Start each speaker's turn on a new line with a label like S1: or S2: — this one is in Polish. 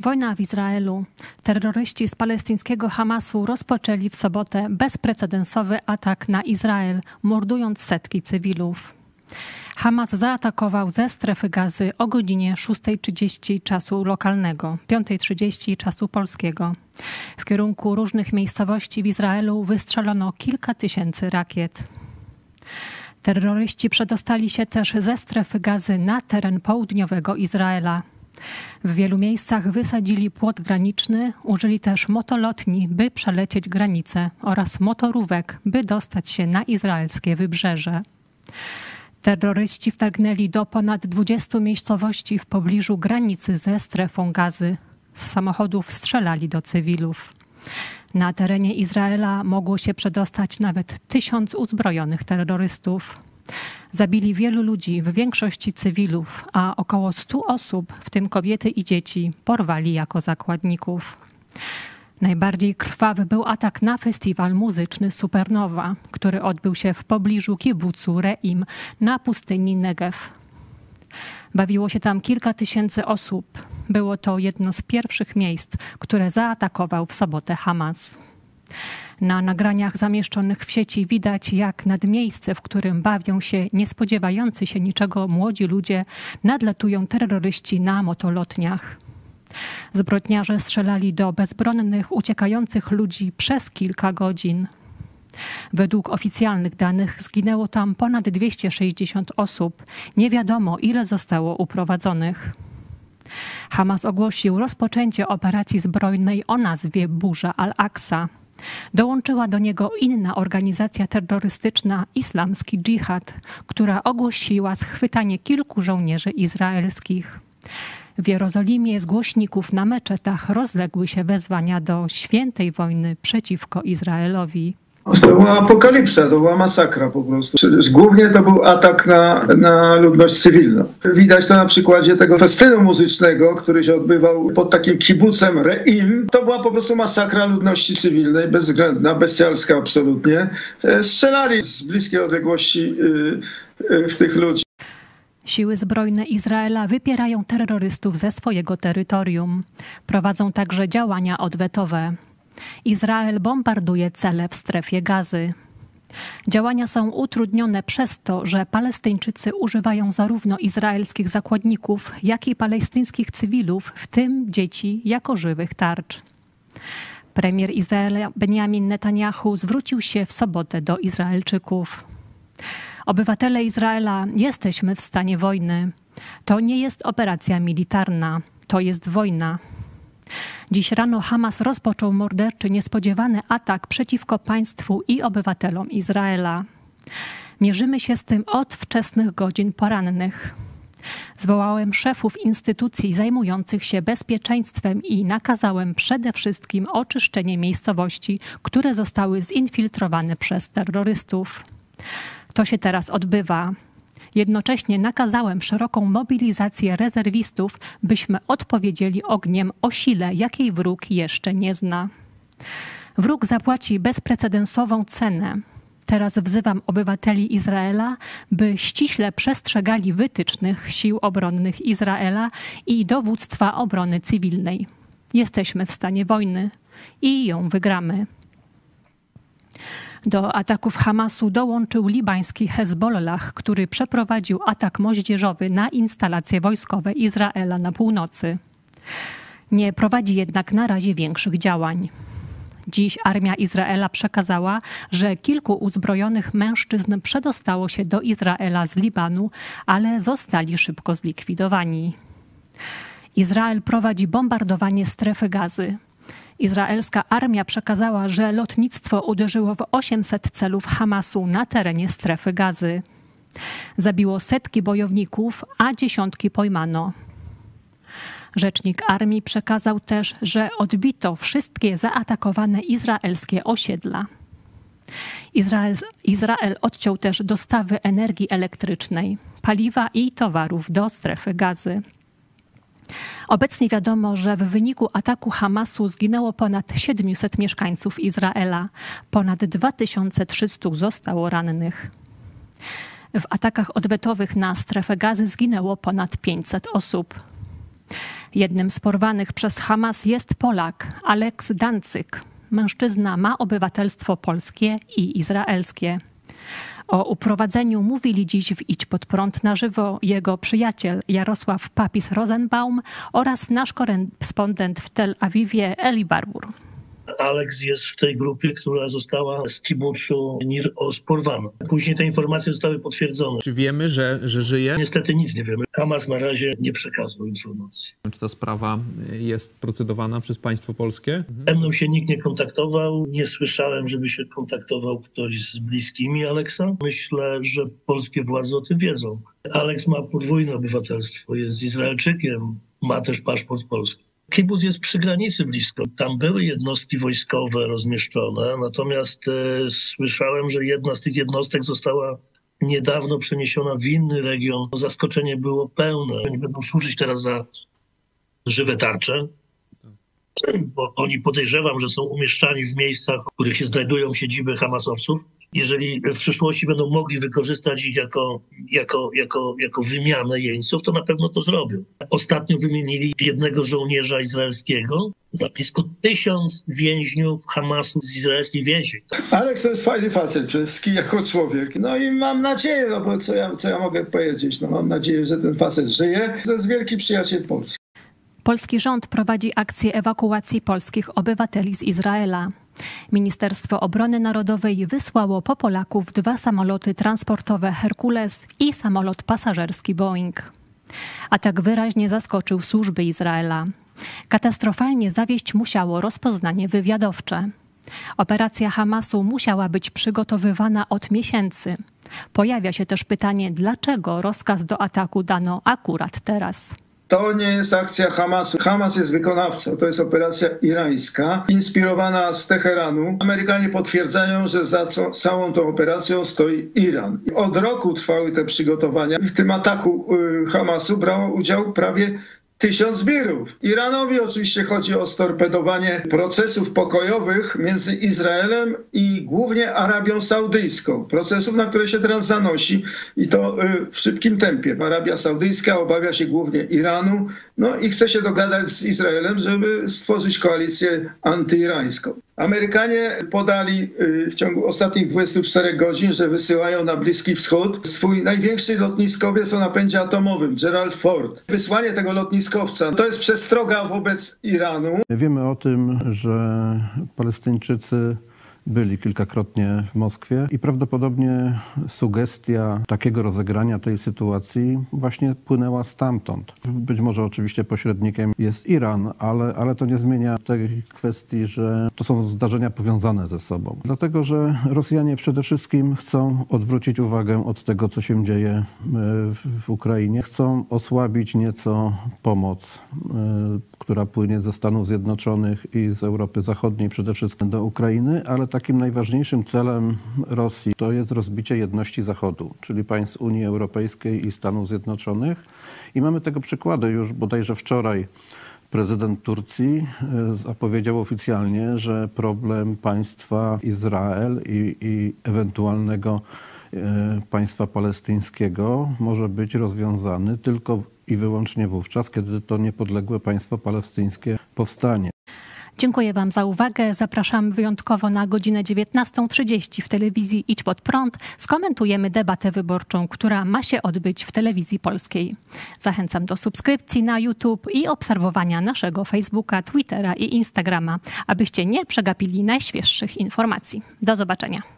S1: Wojna w Izraelu. Terroryści z palestyńskiego Hamasu rozpoczęli w sobotę bezprecedensowy atak na Izrael, mordując setki cywilów. Hamas zaatakował ze strefy gazy o godzinie 6.30 czasu lokalnego, 5.30 czasu polskiego. W kierunku różnych miejscowości w Izraelu wystrzelono kilka tysięcy rakiet. Terroryści przedostali się też ze strefy gazy na teren południowego Izraela. W wielu miejscach wysadzili płot graniczny, użyli też motolotni, by przelecieć granicę oraz motorówek, by dostać się na izraelskie wybrzeże. Terroryści wtargnęli do ponad 20 miejscowości w pobliżu granicy ze strefą gazy. Z samochodów strzelali do cywilów. Na terenie Izraela mogło się przedostać nawet tysiąc uzbrojonych terrorystów. Zabili wielu ludzi, w większości cywilów, a około stu osób, w tym kobiety i dzieci, porwali jako zakładników. Najbardziej krwawy był atak na festiwal muzyczny Supernowa, który odbył się w pobliżu kibucu Reim na pustyni Negev. Bawiło się tam kilka tysięcy osób. Było to jedno z pierwszych miejsc, które zaatakował w sobotę Hamas. Na nagraniach zamieszczonych w sieci widać, jak nad miejsce, w którym bawią się niespodziewający się niczego młodzi ludzie, nadlatują terroryści na motolotniach. Zbrodniarze strzelali do bezbronnych, uciekających ludzi przez kilka godzin. Według oficjalnych danych zginęło tam ponad 260 osób. Nie wiadomo, ile zostało uprowadzonych. Hamas ogłosił rozpoczęcie operacji zbrojnej o nazwie Burza al-Aqsa. Dołączyła do niego inna organizacja terrorystyczna Islamski Dżihad, która ogłosiła schwytanie kilku żołnierzy izraelskich. W Jerozolimie z głośników na meczetach rozległy się wezwania do świętej wojny przeciwko Izraelowi.
S2: To była apokalipsa, to była masakra po prostu. Głównie to był atak na, na ludność cywilną. Widać to na przykładzie tego festynu muzycznego, który się odbywał pod takim kibucem Reim. To była po prostu masakra ludności cywilnej, bezwzględna, bestialska absolutnie. E, strzelali z bliskiej odległości y, y, w tych ludzi.
S1: Siły zbrojne Izraela wypierają terrorystów ze swojego terytorium. Prowadzą także działania odwetowe. Izrael bombarduje cele w strefie gazy. Działania są utrudnione przez to, że Palestyńczycy używają zarówno izraelskich zakładników, jak i palestyńskich cywilów, w tym dzieci, jako żywych tarcz. Premier Izraela Benjamin Netanyahu zwrócił się w sobotę do Izraelczyków. Obywatele Izraela, jesteśmy w stanie wojny. To nie jest operacja militarna, to jest wojna. Dziś rano Hamas rozpoczął morderczy, niespodziewany atak przeciwko państwu i obywatelom Izraela. Mierzymy się z tym od wczesnych godzin porannych. Zwołałem szefów instytucji zajmujących się bezpieczeństwem i nakazałem przede wszystkim oczyszczenie miejscowości, które zostały zinfiltrowane przez terrorystów. To się teraz odbywa. Jednocześnie nakazałem szeroką mobilizację rezerwistów, byśmy odpowiedzieli ogniem o sile, jakiej wróg jeszcze nie zna. Wróg zapłaci bezprecedensową cenę. Teraz wzywam obywateli Izraela, by ściśle przestrzegali wytycznych sił obronnych Izraela i dowództwa obrony cywilnej. Jesteśmy w stanie wojny i ją wygramy. Do ataków Hamasu dołączył libański Hezbollah, który przeprowadził atak moździerzowy na instalacje wojskowe Izraela na północy. Nie prowadzi jednak na razie większych działań. Dziś armia Izraela przekazała, że kilku uzbrojonych mężczyzn przedostało się do Izraela z Libanu, ale zostali szybko zlikwidowani. Izrael prowadzi bombardowanie strefy gazy. Izraelska armia przekazała, że lotnictwo uderzyło w 800 celów Hamasu na terenie strefy gazy. Zabiło setki bojowników, a dziesiątki pojmano. Rzecznik armii przekazał też, że odbito wszystkie zaatakowane izraelskie osiedla. Izrael, Izrael odciął też dostawy energii elektrycznej, paliwa i towarów do strefy gazy. Obecnie wiadomo, że w wyniku ataku Hamasu zginęło ponad 700 mieszkańców Izraela, ponad 2300 zostało rannych. W atakach odwetowych na strefę gazy zginęło ponad 500 osób. Jednym z porwanych przez Hamas jest Polak, Aleks Dancyk. Mężczyzna ma obywatelstwo polskie i izraelskie. O uprowadzeniu mówili dziś w Idź pod prąd na żywo jego przyjaciel Jarosław Papis-Rosenbaum oraz nasz korespondent w Tel Awiwie Eli Barbur.
S3: Alex jest w tej grupie, która została z kibucu Nir porwana. Później te informacje zostały potwierdzone.
S4: Czy wiemy, że, że żyje?
S3: Niestety nic nie wiemy. Hamas na razie nie przekazał informacji.
S4: Czy ta sprawa jest procedowana przez państwo polskie?
S3: Ze mną się nikt nie kontaktował. Nie słyszałem, żeby się kontaktował ktoś z bliskimi Aleksa. Myślę, że polskie władze o tym wiedzą. Aleks ma podwójne obywatelstwo. Jest Izraelczykiem, ma też paszport polski. Kibbutz jest przy granicy blisko. Tam były jednostki wojskowe rozmieszczone, natomiast e, słyszałem, że jedna z tych jednostek została niedawno przeniesiona w inny region. Zaskoczenie było pełne. Oni będą służyć teraz za żywe tarcze, bo oni podejrzewam, że są umieszczani w miejscach, w których się znajdują siedziby Hamasowców. Jeżeli w przyszłości będą mogli wykorzystać ich jako, jako, jako, jako wymianę jeńców, to na pewno to zrobią. Ostatnio wymienili jednego żołnierza izraelskiego za blisko tysiąc więźniów Hamasu z izraelskich więzień.
S2: Aleks to jest fajny facet przede wszystkim jako człowiek. No i mam nadzieję, no bo co ja, co ja mogę powiedzieć? No mam nadzieję, że ten facet żyje. To jest wielki przyjaciel Polski.
S1: Polski rząd prowadzi akcję ewakuacji polskich obywateli z Izraela. Ministerstwo Obrony Narodowej wysłało po Polaków dwa samoloty transportowe Herkules i samolot pasażerski Boeing. Atak wyraźnie zaskoczył służby Izraela. Katastrofalnie zawieść musiało rozpoznanie wywiadowcze. Operacja Hamasu musiała być przygotowywana od miesięcy. Pojawia się też pytanie, dlaczego rozkaz do ataku dano akurat teraz.
S2: To nie jest akcja Hamasu. Hamas jest wykonawcą. To jest operacja irańska, inspirowana z Teheranu. Amerykanie potwierdzają, że za całą tą operacją stoi Iran. Od roku trwały te przygotowania. W tym ataku y, Hamasu brało udział prawie tysiąc zbiorów. Iranowi oczywiście chodzi o storpedowanie procesów pokojowych między Izraelem i głównie Arabią Saudyjską. Procesów, na które się teraz zanosi i to y, w szybkim tempie. Arabia Saudyjska obawia się głównie Iranu, no i chce się dogadać z Izraelem, żeby stworzyć koalicję antyirańską. Amerykanie podali y, w ciągu ostatnich 24 godzin, że wysyłają na Bliski Wschód swój największy lotniskowiec o napędzie atomowym, Gerald Ford. Wysłanie tego to jest przestroga wobec Iranu.
S5: Wiemy o tym, że Palestyńczycy byli kilkakrotnie w Moskwie i prawdopodobnie sugestia takiego rozegrania tej sytuacji właśnie płynęła stamtąd. Być może oczywiście pośrednikiem jest Iran, ale, ale to nie zmienia tej kwestii, że to są zdarzenia powiązane ze sobą. Dlatego, że Rosjanie przede wszystkim chcą odwrócić uwagę od tego, co się dzieje e, w Ukrainie. Chcą osłabić nieco pomoc, e, która płynie ze Stanów Zjednoczonych i z Europy Zachodniej przede wszystkim do Ukrainy, ale takim najważniejszym celem Rosji to jest rozbicie jedności Zachodu, czyli państw Unii Europejskiej i Stanów Zjednoczonych. I mamy tego przykłady już bodajże wczoraj. Prezydent Turcji e, zapowiedział oficjalnie, że problem państwa Izrael i, i ewentualnego państwa palestyńskiego może być rozwiązany tylko i wyłącznie wówczas, kiedy to niepodległe państwo palestyńskie powstanie.
S1: Dziękuję Wam za uwagę. Zapraszam wyjątkowo na godzinę 19.30 w telewizji Idź Pod Prąd. Skomentujemy debatę wyborczą, która ma się odbyć w telewizji polskiej. Zachęcam do subskrypcji na YouTube i obserwowania naszego Facebooka, Twittera i Instagrama, abyście nie przegapili najświeższych informacji. Do zobaczenia.